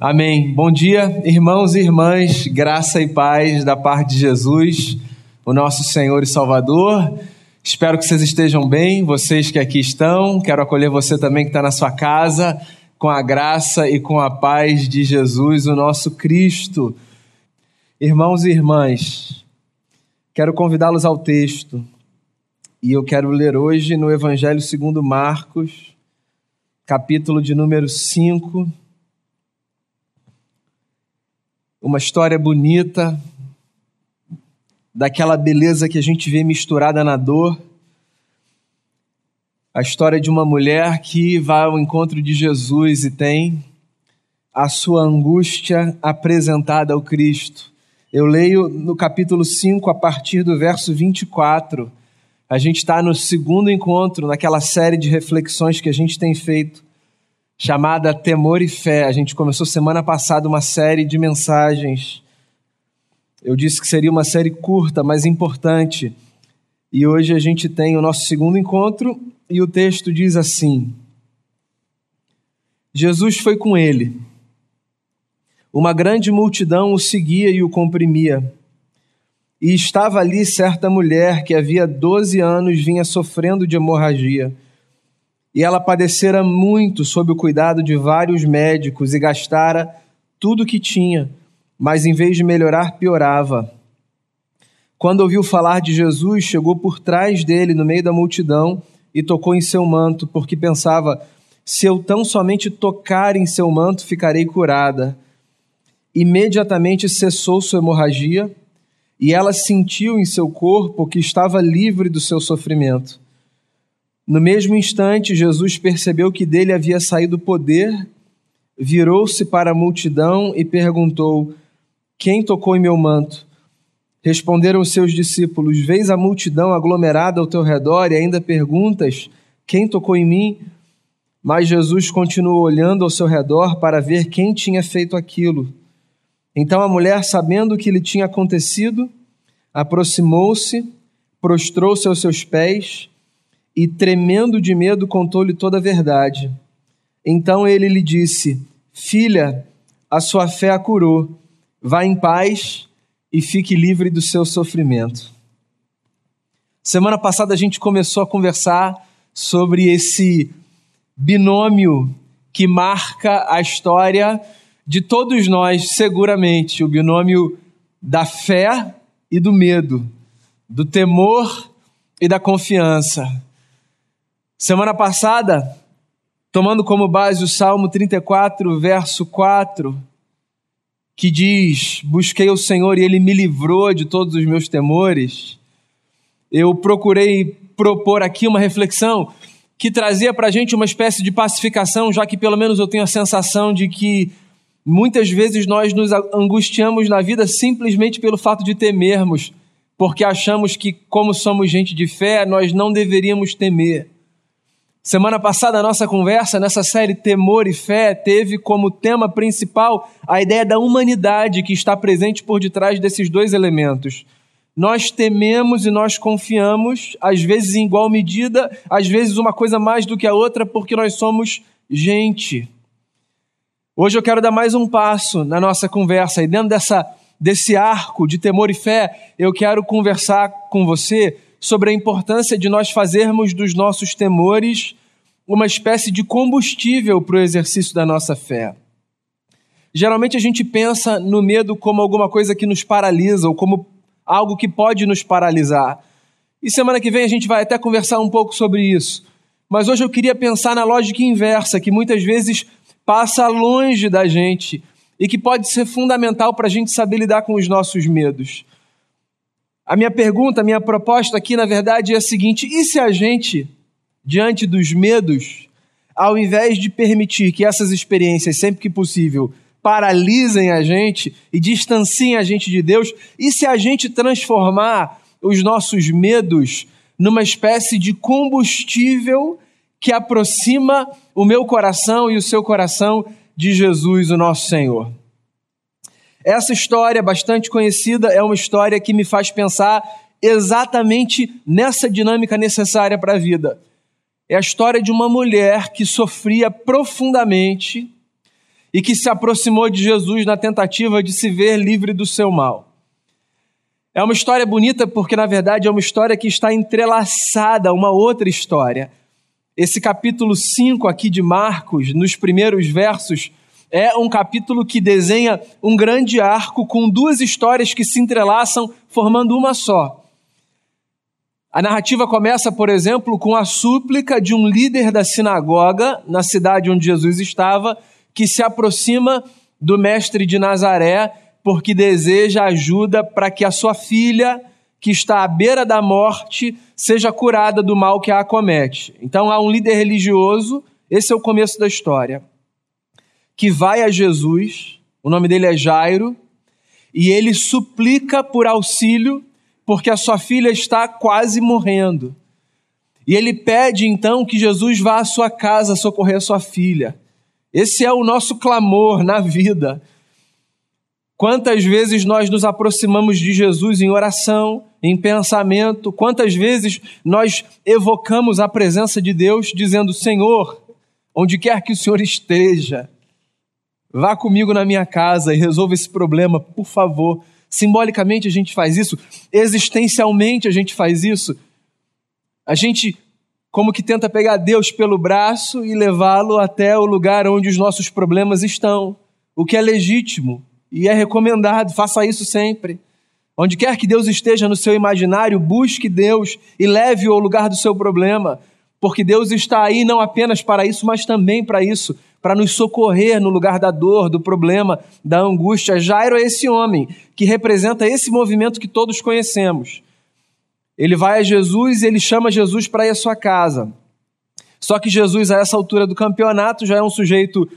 Amém. Bom dia, irmãos e irmãs, graça e paz da parte de Jesus, o nosso Senhor e Salvador. Espero que vocês estejam bem, vocês que aqui estão. Quero acolher você também que está na sua casa, com a graça e com a paz de Jesus, o nosso Cristo. Irmãos e irmãs, quero convidá-los ao texto e eu quero ler hoje no Evangelho segundo Marcos, capítulo de número 5 uma história bonita, daquela beleza que a gente vê misturada na dor. A história de uma mulher que vai ao encontro de Jesus e tem a sua angústia apresentada ao Cristo. Eu leio no capítulo 5, a partir do verso 24. A gente está no segundo encontro, naquela série de reflexões que a gente tem feito chamada Temor e Fé. A gente começou semana passada uma série de mensagens. Eu disse que seria uma série curta, mas importante. E hoje a gente tem o nosso segundo encontro e o texto diz assim: Jesus foi com ele. Uma grande multidão o seguia e o comprimia. E estava ali certa mulher que havia doze anos vinha sofrendo de hemorragia e ela padecera muito sob o cuidado de vários médicos e gastara tudo o que tinha, mas em vez de melhorar, piorava. Quando ouviu falar de Jesus, chegou por trás dele, no meio da multidão, e tocou em seu manto, porque pensava: se eu tão somente tocar em seu manto, ficarei curada. Imediatamente cessou sua hemorragia, e ela sentiu em seu corpo que estava livre do seu sofrimento. No mesmo instante, Jesus percebeu que dele havia saído poder, virou-se para a multidão e perguntou: Quem tocou em meu manto? Responderam os seus discípulos: Vês a multidão aglomerada ao teu redor e ainda perguntas: Quem tocou em mim? Mas Jesus continuou olhando ao seu redor para ver quem tinha feito aquilo. Então a mulher, sabendo o que lhe tinha acontecido, aproximou-se, prostrou-se aos seus pés e, tremendo de medo, contou-lhe toda a verdade. Então ele lhe disse: Filha, a sua fé a curou. Vá em paz e fique livre do seu sofrimento. Semana passada a gente começou a conversar sobre esse binômio que marca a história de todos nós, seguramente, o binômio da fé e do medo, do temor e da confiança. Semana passada, tomando como base o Salmo 34, verso 4, que diz: Busquei o Senhor e ele me livrou de todos os meus temores. Eu procurei propor aqui uma reflexão que trazia para a gente uma espécie de pacificação, já que pelo menos eu tenho a sensação de que muitas vezes nós nos angustiamos na vida simplesmente pelo fato de temermos, porque achamos que, como somos gente de fé, nós não deveríamos temer. Semana passada, a nossa conversa nessa série Temor e Fé teve como tema principal a ideia da humanidade que está presente por detrás desses dois elementos. Nós tememos e nós confiamos, às vezes em igual medida, às vezes uma coisa mais do que a outra, porque nós somos gente. Hoje eu quero dar mais um passo na nossa conversa e dentro dessa, desse arco de temor e fé, eu quero conversar com você sobre a importância de nós fazermos dos nossos temores uma espécie de combustível para o exercício da nossa fé. Geralmente a gente pensa no medo como alguma coisa que nos paralisa ou como algo que pode nos paralisar. E semana que vem a gente vai até conversar um pouco sobre isso. Mas hoje eu queria pensar na lógica inversa, que muitas vezes passa longe da gente e que pode ser fundamental para a gente saber lidar com os nossos medos. A minha pergunta, a minha proposta aqui, na verdade, é a seguinte: e se a gente diante dos medos, ao invés de permitir que essas experiências, sempre que possível, paralisem a gente e distanciem a gente de Deus, e se a gente transformar os nossos medos numa espécie de combustível que aproxima o meu coração e o seu coração de Jesus, o nosso Senhor? Essa história bastante conhecida é uma história que me faz pensar exatamente nessa dinâmica necessária para a vida é a história de uma mulher que sofria profundamente e que se aproximou de Jesus na tentativa de se ver livre do seu mal. É uma história bonita porque, na verdade, é uma história que está entrelaçada a uma outra história. Esse capítulo 5 aqui de Marcos, nos primeiros versos, é um capítulo que desenha um grande arco com duas histórias que se entrelaçam, formando uma só. A narrativa começa, por exemplo, com a súplica de um líder da sinagoga na cidade onde Jesus estava, que se aproxima do mestre de Nazaré porque deseja ajuda para que a sua filha, que está à beira da morte, seja curada do mal que a acomete. Então há um líder religioso, esse é o começo da história, que vai a Jesus, o nome dele é Jairo, e ele suplica por auxílio porque a sua filha está quase morrendo. E ele pede então que Jesus vá à sua casa socorrer a sua filha. Esse é o nosso clamor na vida. Quantas vezes nós nos aproximamos de Jesus em oração, em pensamento, quantas vezes nós evocamos a presença de Deus dizendo: Senhor, onde quer que o Senhor esteja, vá comigo na minha casa e resolva esse problema, por favor. Simbolicamente a gente faz isso, existencialmente a gente faz isso. A gente como que tenta pegar Deus pelo braço e levá-lo até o lugar onde os nossos problemas estão, o que é legítimo. E é recomendado, faça isso sempre. Onde quer que Deus esteja no seu imaginário, busque Deus e leve-o ao lugar do seu problema, porque Deus está aí não apenas para isso, mas também para isso, para nos socorrer no lugar da dor, do problema, da angústia. Jairo é esse homem que representa esse movimento que todos conhecemos. Ele vai a Jesus e ele chama Jesus para ir à sua casa. Só que Jesus, a essa altura do campeonato, já é um sujeito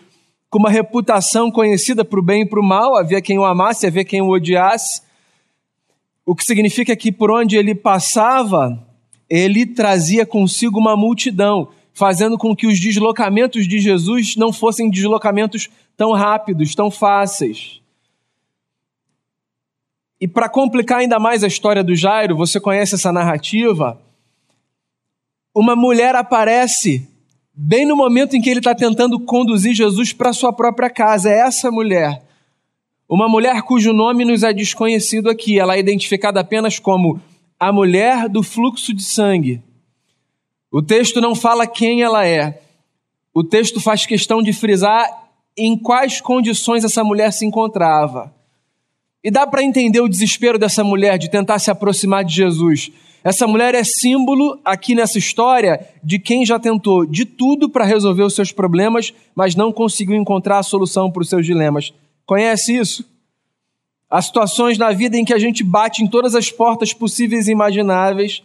com uma reputação conhecida para o bem e para o mal, havia quem o amasse, havia quem o odiasse. O que significa que por onde ele passava, ele trazia consigo uma multidão, fazendo com que os deslocamentos de Jesus não fossem deslocamentos tão rápidos, tão fáceis. E para complicar ainda mais a história do Jairo, você conhece essa narrativa? Uma mulher aparece bem no momento em que ele está tentando conduzir Jesus para sua própria casa. É essa mulher. Uma mulher cujo nome nos é desconhecido aqui. Ela é identificada apenas como a mulher do fluxo de sangue. O texto não fala quem ela é. O texto faz questão de frisar em quais condições essa mulher se encontrava. E dá para entender o desespero dessa mulher de tentar se aproximar de Jesus. Essa mulher é símbolo aqui nessa história de quem já tentou de tudo para resolver os seus problemas, mas não conseguiu encontrar a solução para os seus dilemas. Conhece isso? Há situações na vida em que a gente bate em todas as portas possíveis e imagináveis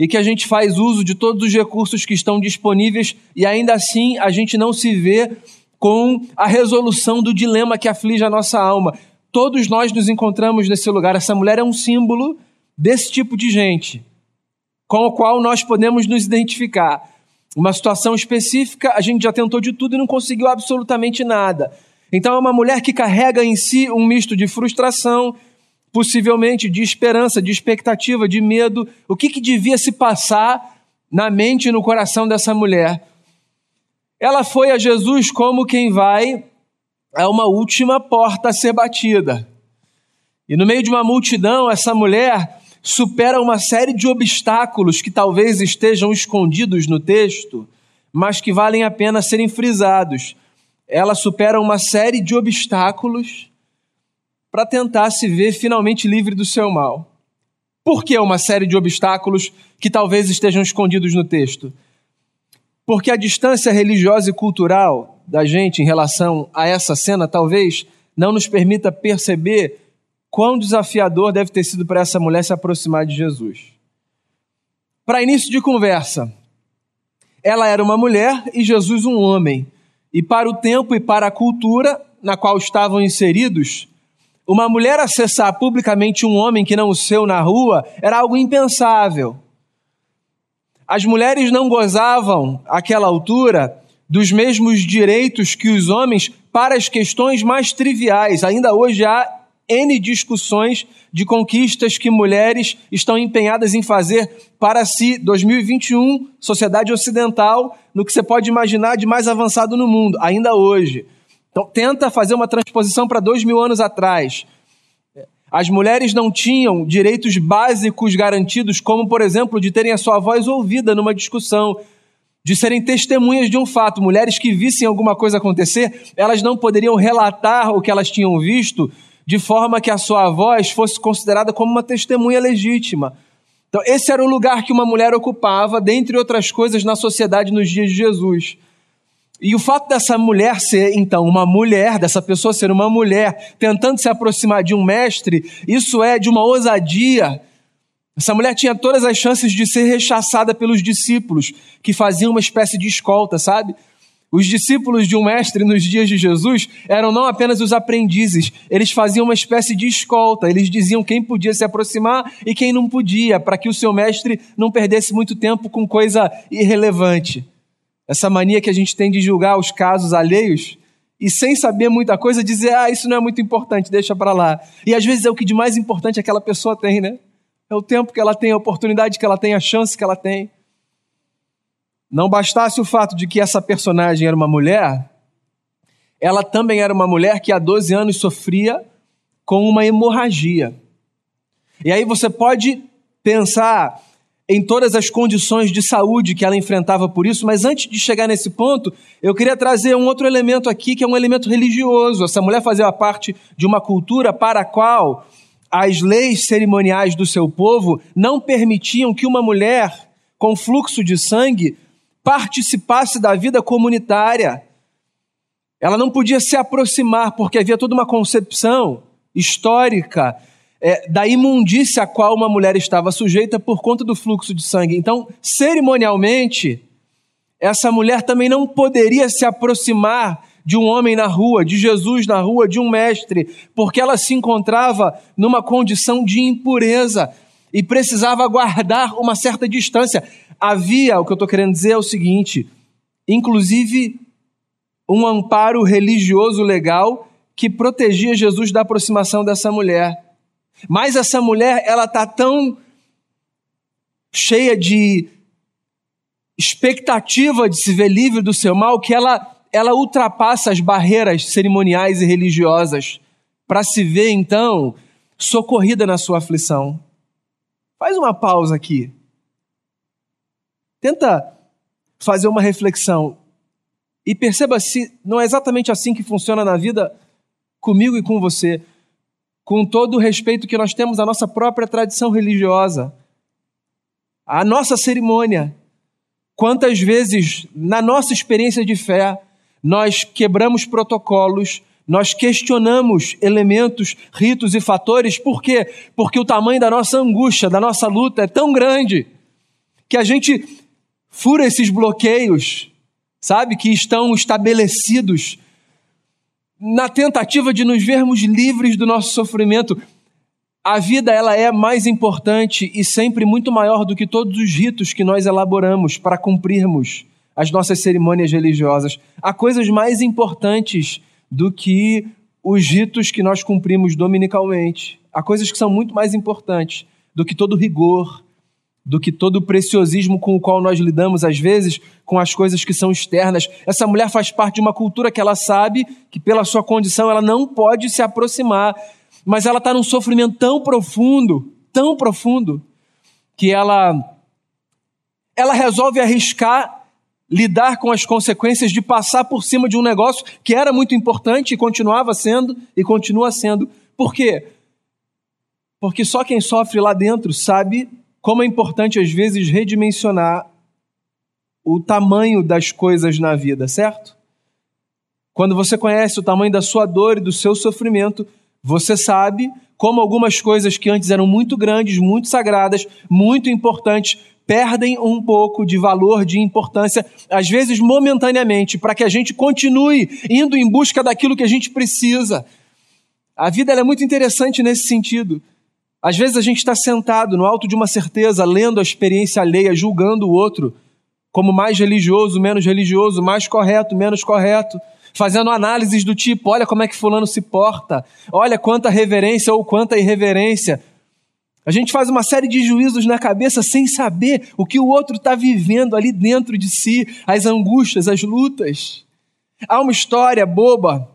e que a gente faz uso de todos os recursos que estão disponíveis e ainda assim a gente não se vê com a resolução do dilema que aflige a nossa alma. Todos nós nos encontramos nesse lugar. Essa mulher é um símbolo desse tipo de gente, com o qual nós podemos nos identificar. Uma situação específica, a gente já tentou de tudo e não conseguiu absolutamente nada. Então é uma mulher que carrega em si um misto de frustração, possivelmente de esperança, de expectativa, de medo. O que, que devia se passar na mente e no coração dessa mulher? Ela foi a Jesus como quem vai a uma última porta a ser batida. E no meio de uma multidão, essa mulher supera uma série de obstáculos que talvez estejam escondidos no texto, mas que valem a pena serem frisados. Ela supera uma série de obstáculos para tentar se ver finalmente livre do seu mal. Por que uma série de obstáculos que talvez estejam escondidos no texto? Porque a distância religiosa e cultural da gente em relação a essa cena talvez não nos permita perceber quão desafiador deve ter sido para essa mulher se aproximar de Jesus. Para início de conversa, ela era uma mulher e Jesus um homem. E para o tempo e para a cultura na qual estavam inseridos, uma mulher acessar publicamente um homem que não o seu na rua era algo impensável. As mulheres não gozavam, àquela altura, dos mesmos direitos que os homens para as questões mais triviais. Ainda hoje há N discussões de conquistas que mulheres estão empenhadas em fazer para si. 2021, sociedade ocidental, no que você pode imaginar de mais avançado no mundo, ainda hoje. Então, tenta fazer uma transposição para dois mil anos atrás. As mulheres não tinham direitos básicos garantidos, como, por exemplo, de terem a sua voz ouvida numa discussão, de serem testemunhas de um fato. Mulheres que vissem alguma coisa acontecer, elas não poderiam relatar o que elas tinham visto de forma que a sua voz fosse considerada como uma testemunha legítima. Então, esse era o lugar que uma mulher ocupava, dentre outras coisas, na sociedade nos dias de Jesus. E o fato dessa mulher ser, então, uma mulher, dessa pessoa ser uma mulher, tentando se aproximar de um mestre, isso é de uma ousadia. Essa mulher tinha todas as chances de ser rechaçada pelos discípulos, que faziam uma espécie de escolta, sabe? Os discípulos de um mestre nos dias de Jesus eram não apenas os aprendizes, eles faziam uma espécie de escolta. Eles diziam quem podia se aproximar e quem não podia, para que o seu mestre não perdesse muito tempo com coisa irrelevante. Essa mania que a gente tem de julgar os casos alheios e sem saber muita coisa dizer, ah, isso não é muito importante, deixa para lá. E às vezes é o que de mais importante aquela pessoa tem, né? É o tempo que ela tem, a oportunidade que ela tem, a chance que ela tem. Não bastasse o fato de que essa personagem era uma mulher, ela também era uma mulher que há 12 anos sofria com uma hemorragia. E aí você pode pensar em todas as condições de saúde que ela enfrentava por isso, mas antes de chegar nesse ponto, eu queria trazer um outro elemento aqui, que é um elemento religioso. Essa mulher fazia parte de uma cultura para a qual as leis cerimoniais do seu povo não permitiam que uma mulher com fluxo de sangue participasse da vida comunitária. Ela não podia se aproximar, porque havia toda uma concepção histórica é, da imundícia a qual uma mulher estava sujeita por conta do fluxo de sangue. Então, cerimonialmente, essa mulher também não poderia se aproximar de um homem na rua, de Jesus na rua, de um mestre, porque ela se encontrava numa condição de impureza e precisava guardar uma certa distância. Havia, o que eu estou querendo dizer é o seguinte, inclusive um amparo religioso legal que protegia Jesus da aproximação dessa mulher. Mas essa mulher, ela tá tão cheia de expectativa de se ver livre do seu mal que ela ela ultrapassa as barreiras cerimoniais e religiosas para se ver então socorrida na sua aflição. Faz uma pausa aqui. Tenta fazer uma reflexão e perceba se não é exatamente assim que funciona na vida comigo e com você com todo o respeito que nós temos à nossa própria tradição religiosa, à nossa cerimônia. Quantas vezes, na nossa experiência de fé, nós quebramos protocolos, nós questionamos elementos, ritos e fatores, por quê? Porque o tamanho da nossa angústia, da nossa luta é tão grande que a gente fura esses bloqueios, sabe, que estão estabelecidos na tentativa de nos vermos livres do nosso sofrimento. A vida ela é mais importante e sempre muito maior do que todos os ritos que nós elaboramos para cumprirmos as nossas cerimônias religiosas. Há coisas mais importantes do que os ritos que nós cumprimos dominicalmente. Há coisas que são muito mais importantes do que todo rigor, do que todo o preciosismo com o qual nós lidamos, às vezes, com as coisas que são externas. Essa mulher faz parte de uma cultura que ela sabe que, pela sua condição, ela não pode se aproximar, mas ela está num sofrimento tão profundo, tão profundo, que ela, ela resolve arriscar lidar com as consequências de passar por cima de um negócio que era muito importante e continuava sendo e continua sendo. Por quê? Porque só quem sofre lá dentro sabe como é importante às vezes redimensionar o tamanho das coisas na vida, certo? Quando você conhece o tamanho da sua dor e do seu sofrimento, você sabe como algumas coisas que antes eram muito grandes, muito sagradas, muito importantes, perdem um pouco de valor, de importância, às vezes momentaneamente, para que a gente continue indo em busca daquilo que a gente precisa. A vida é muito interessante nesse sentido. Às vezes a gente está sentado no alto de uma certeza, lendo a experiência alheia, julgando o outro como mais religioso, menos religioso, mais correto, menos correto, fazendo análises do tipo: olha como é que Fulano se porta, olha quanta reverência ou quanta irreverência. A gente faz uma série de juízos na cabeça sem saber o que o outro está vivendo ali dentro de si, as angústias, as lutas. Há uma história boba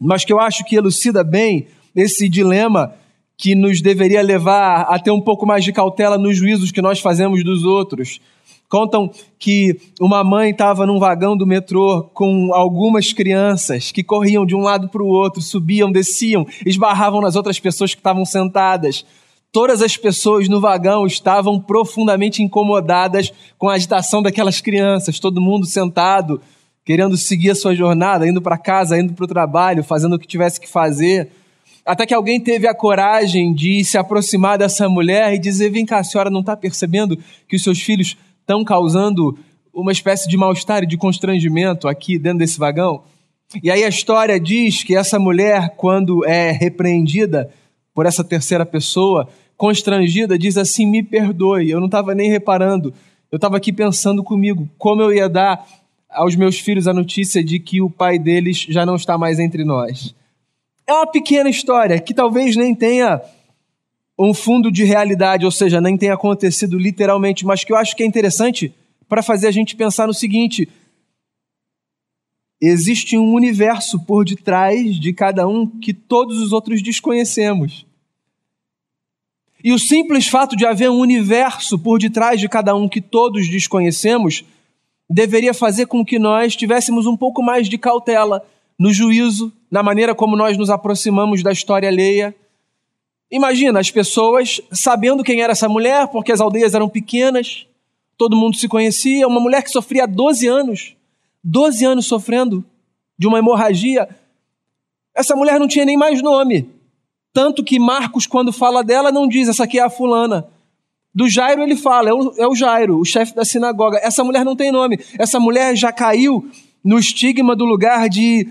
mas que eu acho que elucida bem esse dilema que nos deveria levar a ter um pouco mais de cautela nos juízos que nós fazemos dos outros. Contam que uma mãe estava num vagão do metrô com algumas crianças que corriam de um lado para o outro, subiam, desciam, esbarravam nas outras pessoas que estavam sentadas. Todas as pessoas no vagão estavam profundamente incomodadas com a agitação daquelas crianças, todo mundo sentado, querendo seguir a sua jornada, indo para casa, indo para o trabalho, fazendo o que tivesse que fazer. Até que alguém teve a coragem de se aproximar dessa mulher e dizer: Vem cá, a senhora não está percebendo que os seus filhos estão causando uma espécie de mal-estar e de constrangimento aqui dentro desse vagão? E aí a história diz que essa mulher, quando é repreendida por essa terceira pessoa, constrangida, diz assim: Me perdoe, eu não estava nem reparando, eu estava aqui pensando comigo como eu ia dar aos meus filhos a notícia de que o pai deles já não está mais entre nós. É uma pequena história que talvez nem tenha um fundo de realidade, ou seja, nem tenha acontecido literalmente, mas que eu acho que é interessante para fazer a gente pensar no seguinte: existe um universo por detrás de cada um que todos os outros desconhecemos. E o simples fato de haver um universo por detrás de cada um que todos desconhecemos deveria fazer com que nós tivéssemos um pouco mais de cautela no juízo, na maneira como nós nos aproximamos da história alheia. Imagina as pessoas sabendo quem era essa mulher, porque as aldeias eram pequenas, todo mundo se conhecia, uma mulher que sofria 12 anos, 12 anos sofrendo de uma hemorragia. Essa mulher não tinha nem mais nome. Tanto que Marcos, quando fala dela, não diz essa aqui é a fulana. Do Jairo ele fala, é o, é o Jairo, o chefe da sinagoga. Essa mulher não tem nome. Essa mulher já caiu no estigma do lugar de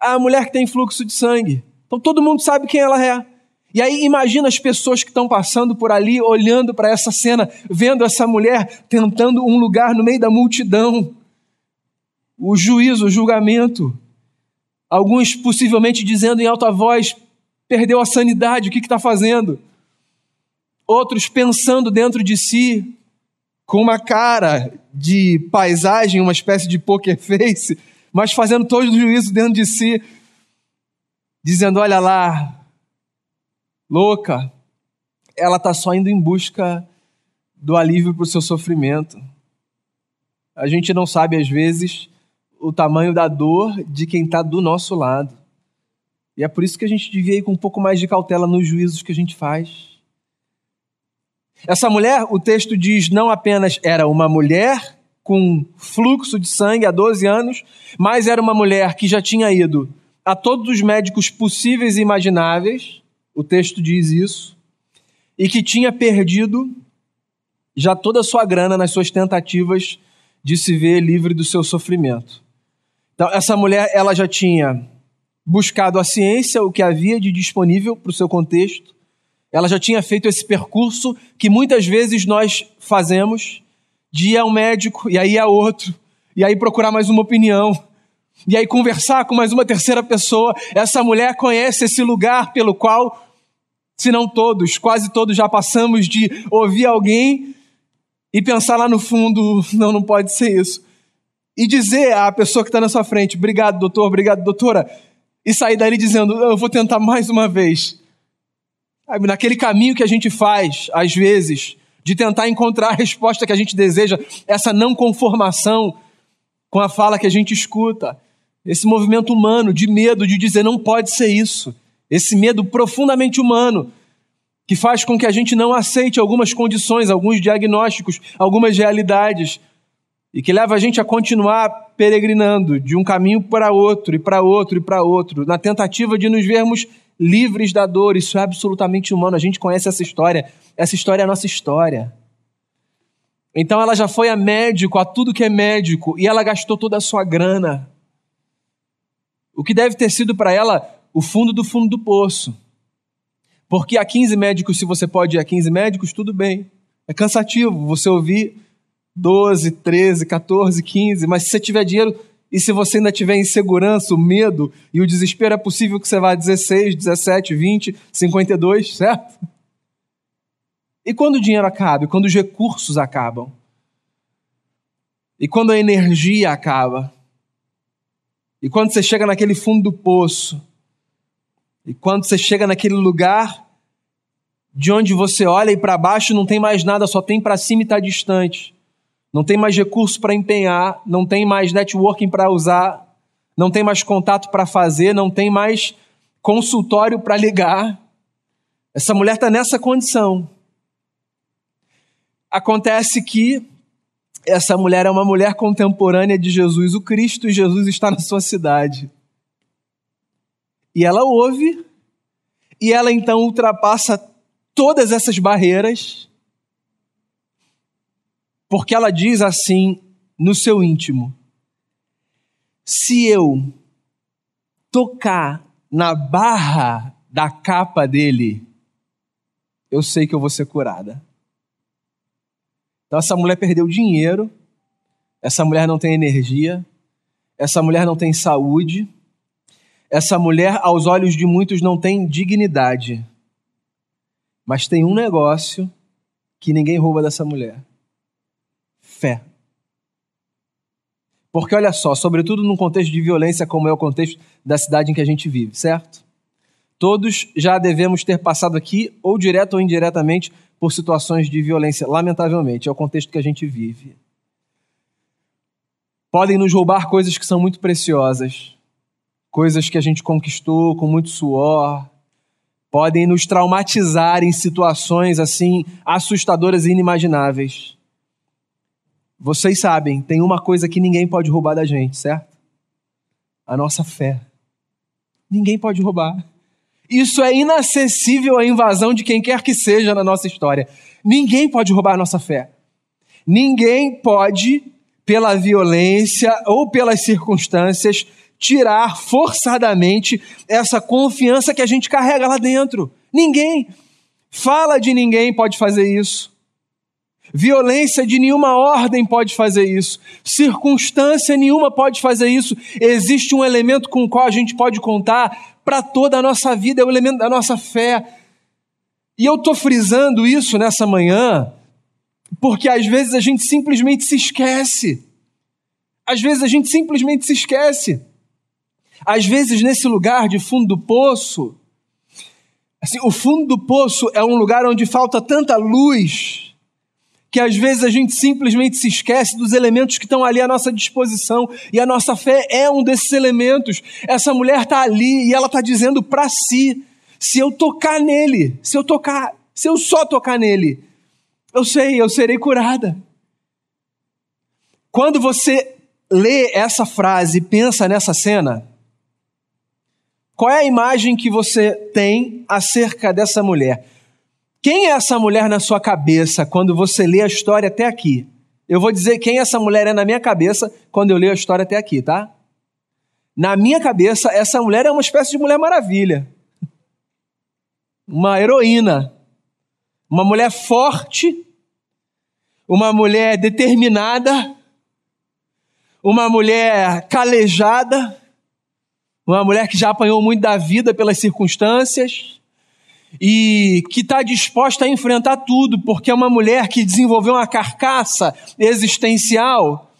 a mulher que tem fluxo de sangue. Então todo mundo sabe quem ela é. E aí imagina as pessoas que estão passando por ali, olhando para essa cena, vendo essa mulher tentando um lugar no meio da multidão. O juízo, o julgamento. Alguns possivelmente dizendo em alta voz: perdeu a sanidade, o que está fazendo? outros pensando dentro de si, com uma cara de paisagem, uma espécie de poker face, mas fazendo todo o juízo dentro de si, dizendo: Olha lá, louca, ela está só indo em busca do alívio para o seu sofrimento. A gente não sabe, às vezes, o tamanho da dor de quem está do nosso lado. E é por isso que a gente devia ir com um pouco mais de cautela nos juízos que a gente faz. Essa mulher, o texto diz, não apenas era uma mulher com fluxo de sangue há 12 anos, mas era uma mulher que já tinha ido a todos os médicos possíveis e imagináveis, o texto diz isso, e que tinha perdido já toda a sua grana nas suas tentativas de se ver livre do seu sofrimento. Então, essa mulher, ela já tinha buscado a ciência, o que havia de disponível para o seu contexto, ela já tinha feito esse percurso que muitas vezes nós fazemos de ir ao médico e aí a outro, e aí procurar mais uma opinião, e aí conversar com mais uma terceira pessoa. Essa mulher conhece esse lugar pelo qual, se não todos, quase todos já passamos de ouvir alguém e pensar lá no fundo: não, não pode ser isso. E dizer à pessoa que está na sua frente: obrigado, doutor, obrigado, doutora, e sair dali dizendo: eu vou tentar mais uma vez naquele caminho que a gente faz, às vezes, de tentar encontrar a resposta que a gente deseja, essa não conformação com a fala que a gente escuta, esse movimento humano de medo de dizer não pode ser isso, esse medo profundamente humano que faz com que a gente não aceite algumas condições, alguns diagnósticos, algumas realidades e que leva a gente a continuar peregrinando de um caminho para outro e para outro e para outro, na tentativa de nos vermos livres da dor. Isso é absolutamente humano. A gente conhece essa história. Essa história é a nossa história. Então ela já foi a médico, a tudo que é médico, e ela gastou toda a sua grana. O que deve ter sido para ela o fundo do fundo do poço. Porque a 15 médicos, se você pode ir a 15 médicos, tudo bem. É cansativo você ouvir 12, 13, 14, 15, mas se você tiver dinheiro, e se você ainda tiver insegurança, o medo e o desespero, é possível que você vá a 16, 17, 20, 52, certo? E quando o dinheiro acaba? E quando os recursos acabam? E quando a energia acaba? E quando você chega naquele fundo do poço? E quando você chega naquele lugar de onde você olha e para baixo não tem mais nada, só tem para cima e está distante. Não tem mais recurso para empenhar, não tem mais networking para usar, não tem mais contato para fazer, não tem mais consultório para ligar. Essa mulher está nessa condição. Acontece que essa mulher é uma mulher contemporânea de Jesus, o Cristo, e Jesus está na sua cidade. E ela ouve, e ela então ultrapassa todas essas barreiras, porque ela diz assim no seu íntimo: se eu tocar na barra da capa dele, eu sei que eu vou ser curada. Então essa mulher perdeu dinheiro, essa mulher não tem energia, essa mulher não tem saúde, essa mulher, aos olhos de muitos, não tem dignidade. Mas tem um negócio que ninguém rouba dessa mulher: fé. Porque olha só, sobretudo num contexto de violência como é o contexto da cidade em que a gente vive, certo? Todos já devemos ter passado aqui, ou direto ou indiretamente, por situações de violência, lamentavelmente, é o contexto que a gente vive. Podem nos roubar coisas que são muito preciosas, coisas que a gente conquistou com muito suor, podem nos traumatizar em situações assim assustadoras e inimagináveis. Vocês sabem, tem uma coisa que ninguém pode roubar da gente, certo? A nossa fé. Ninguém pode roubar. Isso é inacessível à invasão de quem quer que seja na nossa história. Ninguém pode roubar a nossa fé. Ninguém pode, pela violência ou pelas circunstâncias, tirar forçadamente essa confiança que a gente carrega lá dentro. Ninguém. Fala de ninguém pode fazer isso. Violência de nenhuma ordem pode fazer isso. Circunstância nenhuma pode fazer isso. Existe um elemento com o qual a gente pode contar para toda a nossa vida, é o elemento da nossa fé. E eu estou frisando isso nessa manhã, porque às vezes a gente simplesmente se esquece. Às vezes a gente simplesmente se esquece. Às vezes, nesse lugar de fundo do poço, assim, o fundo do poço é um lugar onde falta tanta luz que às vezes a gente simplesmente se esquece dos elementos que estão ali à nossa disposição, e a nossa fé é um desses elementos. Essa mulher está ali e ela está dizendo para si: se eu tocar nele, se eu tocar, se eu só tocar nele, eu sei, eu serei curada. Quando você lê essa frase e pensa nessa cena, qual é a imagem que você tem acerca dessa mulher? Quem é essa mulher na sua cabeça quando você lê a história até aqui? Eu vou dizer quem essa mulher é na minha cabeça quando eu leio a história até aqui, tá? Na minha cabeça, essa mulher é uma espécie de mulher maravilha. Uma heroína. Uma mulher forte. Uma mulher determinada. Uma mulher calejada. Uma mulher que já apanhou muito da vida pelas circunstâncias e que está disposta a enfrentar tudo, porque é uma mulher que desenvolveu uma carcaça existencial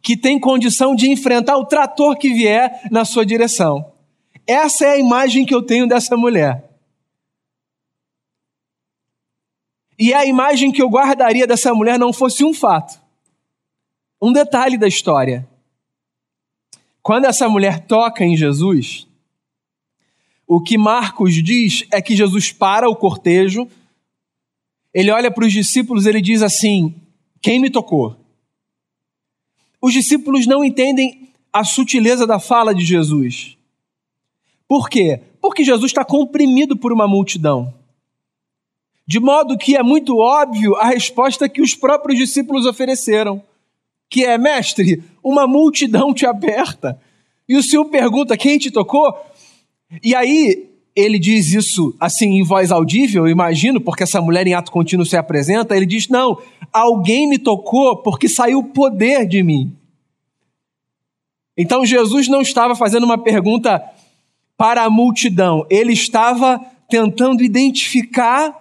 que tem condição de enfrentar o trator que vier na sua direção. Essa é a imagem que eu tenho dessa mulher. E é a imagem que eu guardaria dessa mulher não fosse um fato, um detalhe da história. Quando essa mulher toca em Jesus, o que Marcos diz é que Jesus para o cortejo, ele olha para os discípulos, ele diz assim: Quem me tocou? Os discípulos não entendem a sutileza da fala de Jesus. Por quê? Porque Jesus está comprimido por uma multidão. De modo que é muito óbvio a resposta que os próprios discípulos ofereceram, que é: Mestre, uma multidão te aperta. E o Senhor pergunta: Quem te tocou? E aí ele diz isso assim em voz audível, imagino, porque essa mulher em ato contínuo se apresenta. Ele diz: Não, alguém me tocou porque saiu poder de mim. Então Jesus não estava fazendo uma pergunta para a multidão, ele estava tentando identificar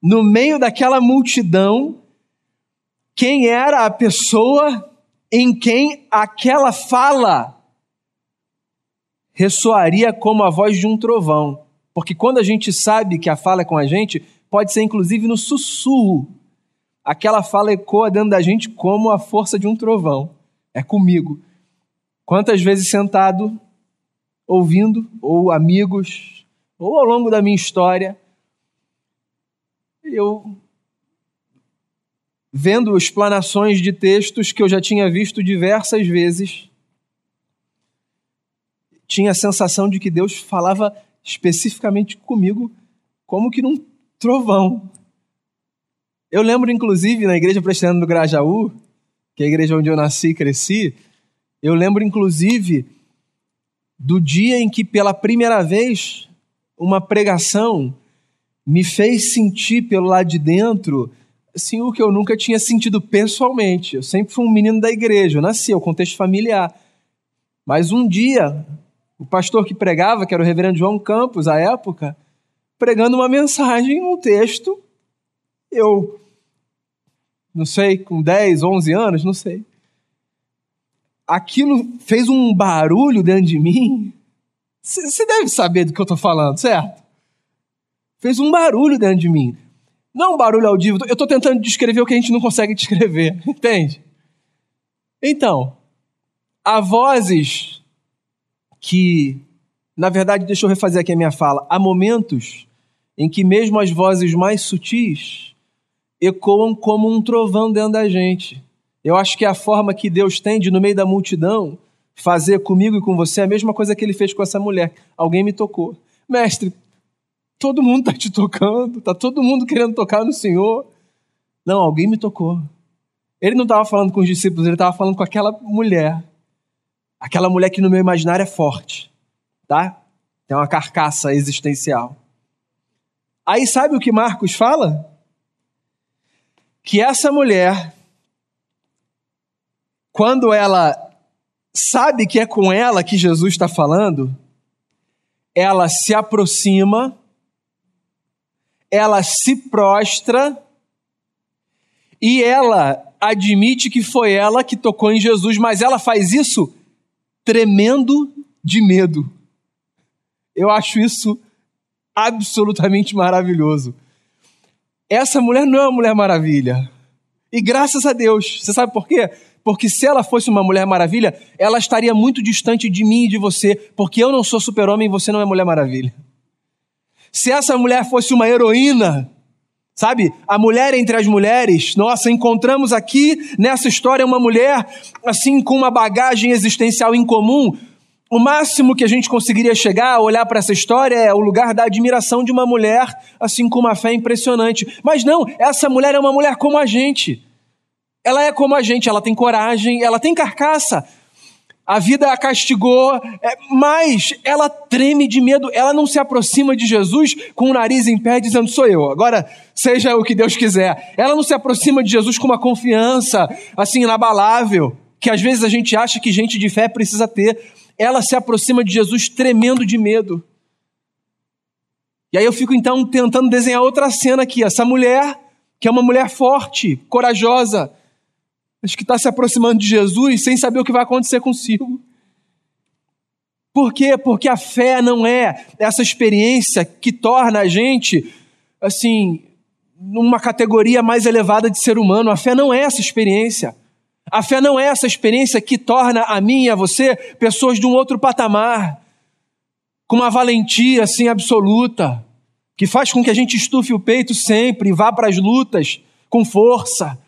no meio daquela multidão quem era a pessoa em quem aquela fala ressoaria como a voz de um trovão. Porque quando a gente sabe que a fala é com a gente, pode ser inclusive no sussurro. Aquela fala ecoa dentro da gente como a força de um trovão. É comigo. Quantas vezes sentado, ouvindo, ou amigos, ou ao longo da minha história, eu vendo explanações de textos que eu já tinha visto diversas vezes, tinha a sensação de que Deus falava especificamente comigo, como que num trovão. Eu lembro, inclusive, na igreja presbiteriana do Grajaú, que é a igreja onde eu nasci e cresci, eu lembro, inclusive, do dia em que, pela primeira vez, uma pregação me fez sentir pelo lado de dentro assim, o que eu nunca tinha sentido pessoalmente. Eu sempre fui um menino da igreja, eu nasci, o contexto familiar. Mas um dia, o pastor que pregava, que era o reverendo João Campos, à época, pregando uma mensagem, um texto, eu, não sei, com 10, 11 anos, não sei. Aquilo fez um barulho dentro de mim. Você deve saber do que eu estou falando, certo? Fez um barulho dentro de mim. Não um barulho audível. Eu estou tentando descrever o que a gente não consegue descrever, entende? Então, há vozes que, na verdade, deixa eu refazer aqui a minha fala. Há momentos em que mesmo as vozes mais sutis ecoam como um trovão dentro da gente. Eu acho que é a forma que Deus tem de, no meio da multidão, fazer comigo e com você a mesma coisa que ele fez com essa mulher. Alguém me tocou. Mestre, Todo mundo está te tocando, está todo mundo querendo tocar no Senhor. Não, alguém me tocou. Ele não estava falando com os discípulos, ele estava falando com aquela mulher. Aquela mulher que no meu imaginário é forte, tá? Tem uma carcaça existencial. Aí sabe o que Marcos fala? Que essa mulher, quando ela sabe que é com ela que Jesus está falando, ela se aproxima ela se prostra e ela admite que foi ela que tocou em Jesus, mas ela faz isso tremendo de medo. Eu acho isso absolutamente maravilhoso. Essa mulher não é uma mulher maravilha. E graças a Deus. Você sabe por quê? Porque se ela fosse uma mulher maravilha, ela estaria muito distante de mim e de você, porque eu não sou super-homem e você não é mulher maravilha. Se essa mulher fosse uma heroína, sabe? A mulher entre as mulheres, nossa, encontramos aqui nessa história uma mulher assim com uma bagagem existencial incomum. O máximo que a gente conseguiria chegar a olhar para essa história é o lugar da admiração de uma mulher assim com uma fé impressionante. Mas não, essa mulher é uma mulher como a gente. Ela é como a gente, ela tem coragem, ela tem carcaça, a vida a castigou, é, mas ela treme de medo, ela não se aproxima de Jesus com o nariz em pé dizendo sou eu, agora seja o que Deus quiser. Ela não se aproxima de Jesus com uma confiança assim inabalável, que às vezes a gente acha que gente de fé precisa ter. Ela se aproxima de Jesus tremendo de medo. E aí eu fico então tentando desenhar outra cena aqui, essa mulher, que é uma mulher forte, corajosa, mas que está se aproximando de Jesus sem saber o que vai acontecer consigo. Por quê? Porque a fé não é essa experiência que torna a gente, assim, numa categoria mais elevada de ser humano. A fé não é essa experiência. A fé não é essa experiência que torna a mim e a você pessoas de um outro patamar, com uma valentia assim absoluta, que faz com que a gente estufe o peito sempre e vá para as lutas com força.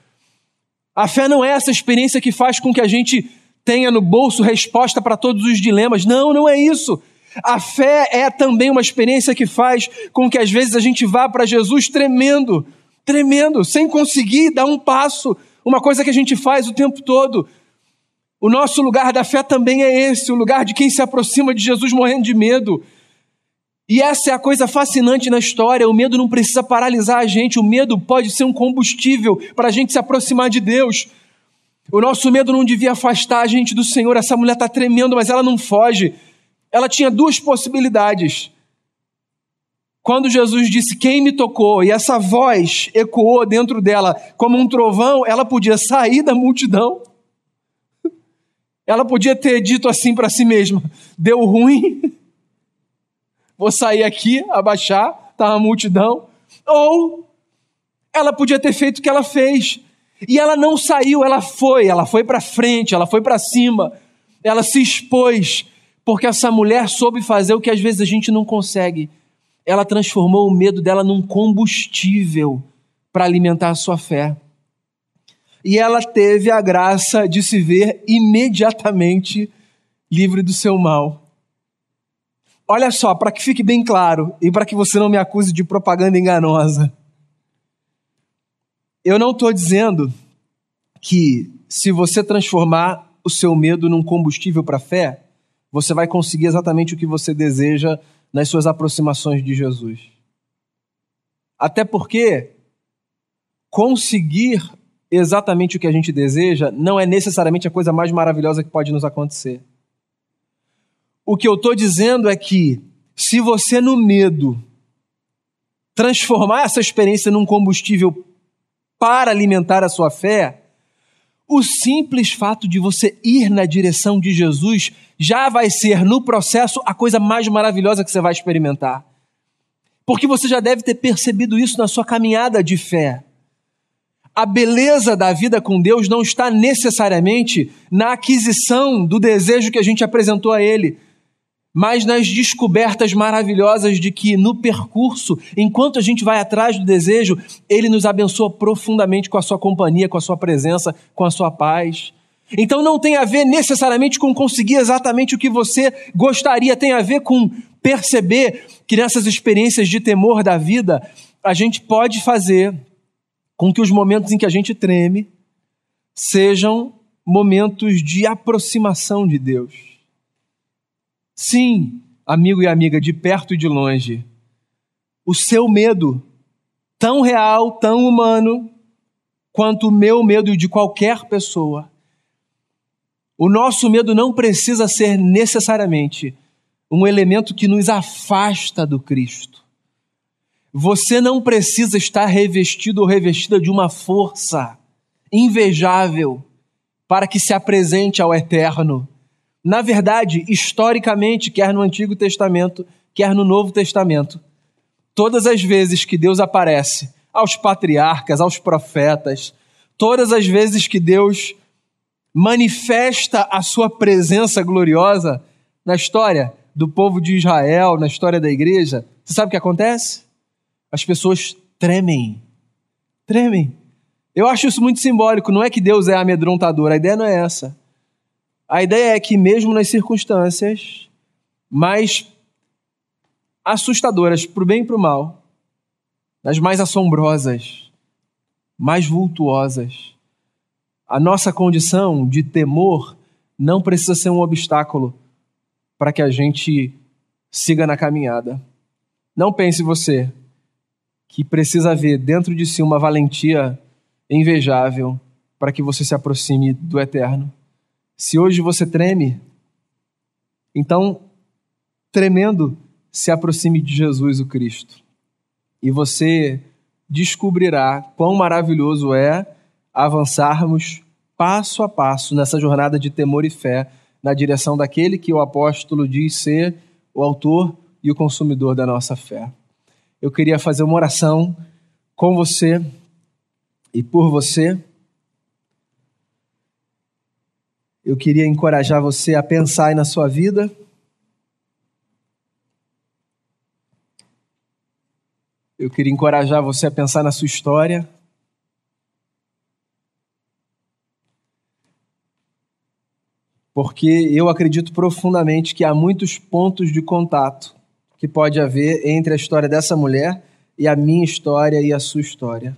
A fé não é essa experiência que faz com que a gente tenha no bolso resposta para todos os dilemas. Não, não é isso. A fé é também uma experiência que faz com que às vezes a gente vá para Jesus tremendo, tremendo, sem conseguir dar um passo, uma coisa que a gente faz o tempo todo. O nosso lugar da fé também é esse, o lugar de quem se aproxima de Jesus morrendo de medo, e essa é a coisa fascinante na história: o medo não precisa paralisar a gente, o medo pode ser um combustível para a gente se aproximar de Deus. O nosso medo não devia afastar a gente do Senhor. Essa mulher está tremendo, mas ela não foge. Ela tinha duas possibilidades. Quando Jesus disse quem me tocou, e essa voz ecoou dentro dela como um trovão, ela podia sair da multidão. Ela podia ter dito assim para si mesma: deu ruim, vou sair aqui, abaixar, tá uma multidão. Ou ela podia ter feito o que ela fez. E ela não saiu, ela foi, ela foi para frente, ela foi para cima, ela se expôs, porque essa mulher soube fazer o que às vezes a gente não consegue. Ela transformou o medo dela num combustível para alimentar a sua fé. E ela teve a graça de se ver imediatamente livre do seu mal. Olha só, para que fique bem claro e para que você não me acuse de propaganda enganosa. Eu não estou dizendo que se você transformar o seu medo num combustível para a fé, você vai conseguir exatamente o que você deseja nas suas aproximações de Jesus. Até porque conseguir exatamente o que a gente deseja não é necessariamente a coisa mais maravilhosa que pode nos acontecer. O que eu estou dizendo é que, se você no medo transformar essa experiência num combustível para alimentar a sua fé, o simples fato de você ir na direção de Jesus já vai ser, no processo, a coisa mais maravilhosa que você vai experimentar. Porque você já deve ter percebido isso na sua caminhada de fé. A beleza da vida com Deus não está necessariamente na aquisição do desejo que a gente apresentou a Ele mas nas descobertas maravilhosas de que no percurso, enquanto a gente vai atrás do desejo, Ele nos abençoa profundamente com a Sua companhia, com a Sua presença, com a Sua paz. Então não tem a ver necessariamente com conseguir exatamente o que você gostaria, tem a ver com perceber que nessas experiências de temor da vida, a gente pode fazer com que os momentos em que a gente treme sejam momentos de aproximação de Deus Sim, amigo e amiga, de perto e de longe, o seu medo, tão real, tão humano, quanto o meu medo de qualquer pessoa. O nosso medo não precisa ser necessariamente um elemento que nos afasta do Cristo. Você não precisa estar revestido ou revestida de uma força invejável para que se apresente ao eterno na verdade, historicamente, quer no Antigo Testamento, quer no Novo Testamento, todas as vezes que Deus aparece aos patriarcas, aos profetas, todas as vezes que Deus manifesta a sua presença gloriosa na história do povo de Israel, na história da igreja, você sabe o que acontece? As pessoas tremem. Tremem. Eu acho isso muito simbólico. Não é que Deus é amedrontador, a ideia não é essa. A ideia é que, mesmo nas circunstâncias mais assustadoras, para o bem e para o mal, nas mais assombrosas, mais vultuosas, a nossa condição de temor não precisa ser um obstáculo para que a gente siga na caminhada. Não pense você que precisa ver dentro de si uma valentia invejável para que você se aproxime do eterno. Se hoje você treme, então, tremendo, se aproxime de Jesus o Cristo. E você descobrirá quão maravilhoso é avançarmos passo a passo nessa jornada de temor e fé na direção daquele que o apóstolo diz ser o autor e o consumidor da nossa fé. Eu queria fazer uma oração com você e por você eu queria encorajar você a pensar na sua vida. Eu queria encorajar você a pensar na sua história. Porque eu acredito profundamente que há muitos pontos de contato que pode haver entre a história dessa mulher e a minha história e a sua história.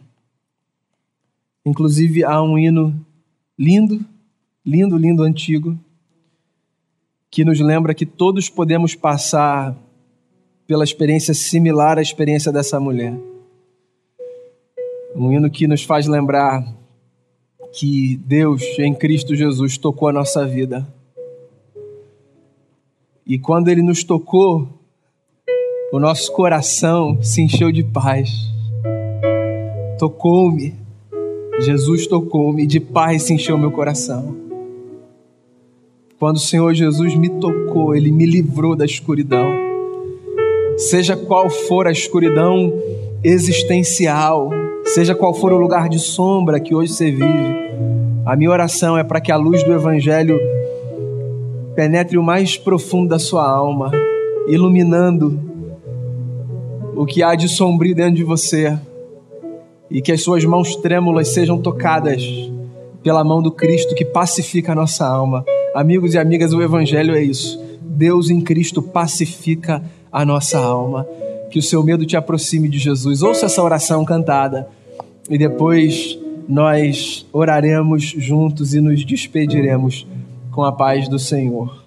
Inclusive, há um hino lindo lindo, lindo antigo, que nos lembra que todos podemos passar pela experiência similar à experiência dessa mulher. Um hino que nos faz lembrar que Deus, em Cristo Jesus, tocou a nossa vida. E quando Ele nos tocou, o nosso coração se encheu de paz. Tocou-me, Jesus tocou-me, de paz se encheu meu coração. Quando o Senhor Jesus me tocou, Ele me livrou da escuridão. seja qual for a escuridão existencial, seja qual for o lugar de sombra que hoje você vive, a minha oração é para que a luz do Evangelho penetre o mais profundo da sua alma, iluminando o que há de sombrio dentro de você, e que as suas mãos trêmulas sejam tocadas pela mão do Cristo que pacifica a nossa alma. Amigos e amigas, o Evangelho é isso. Deus em Cristo pacifica a nossa alma. Que o seu medo te aproxime de Jesus. Ouça essa oração cantada e depois nós oraremos juntos e nos despediremos com a paz do Senhor.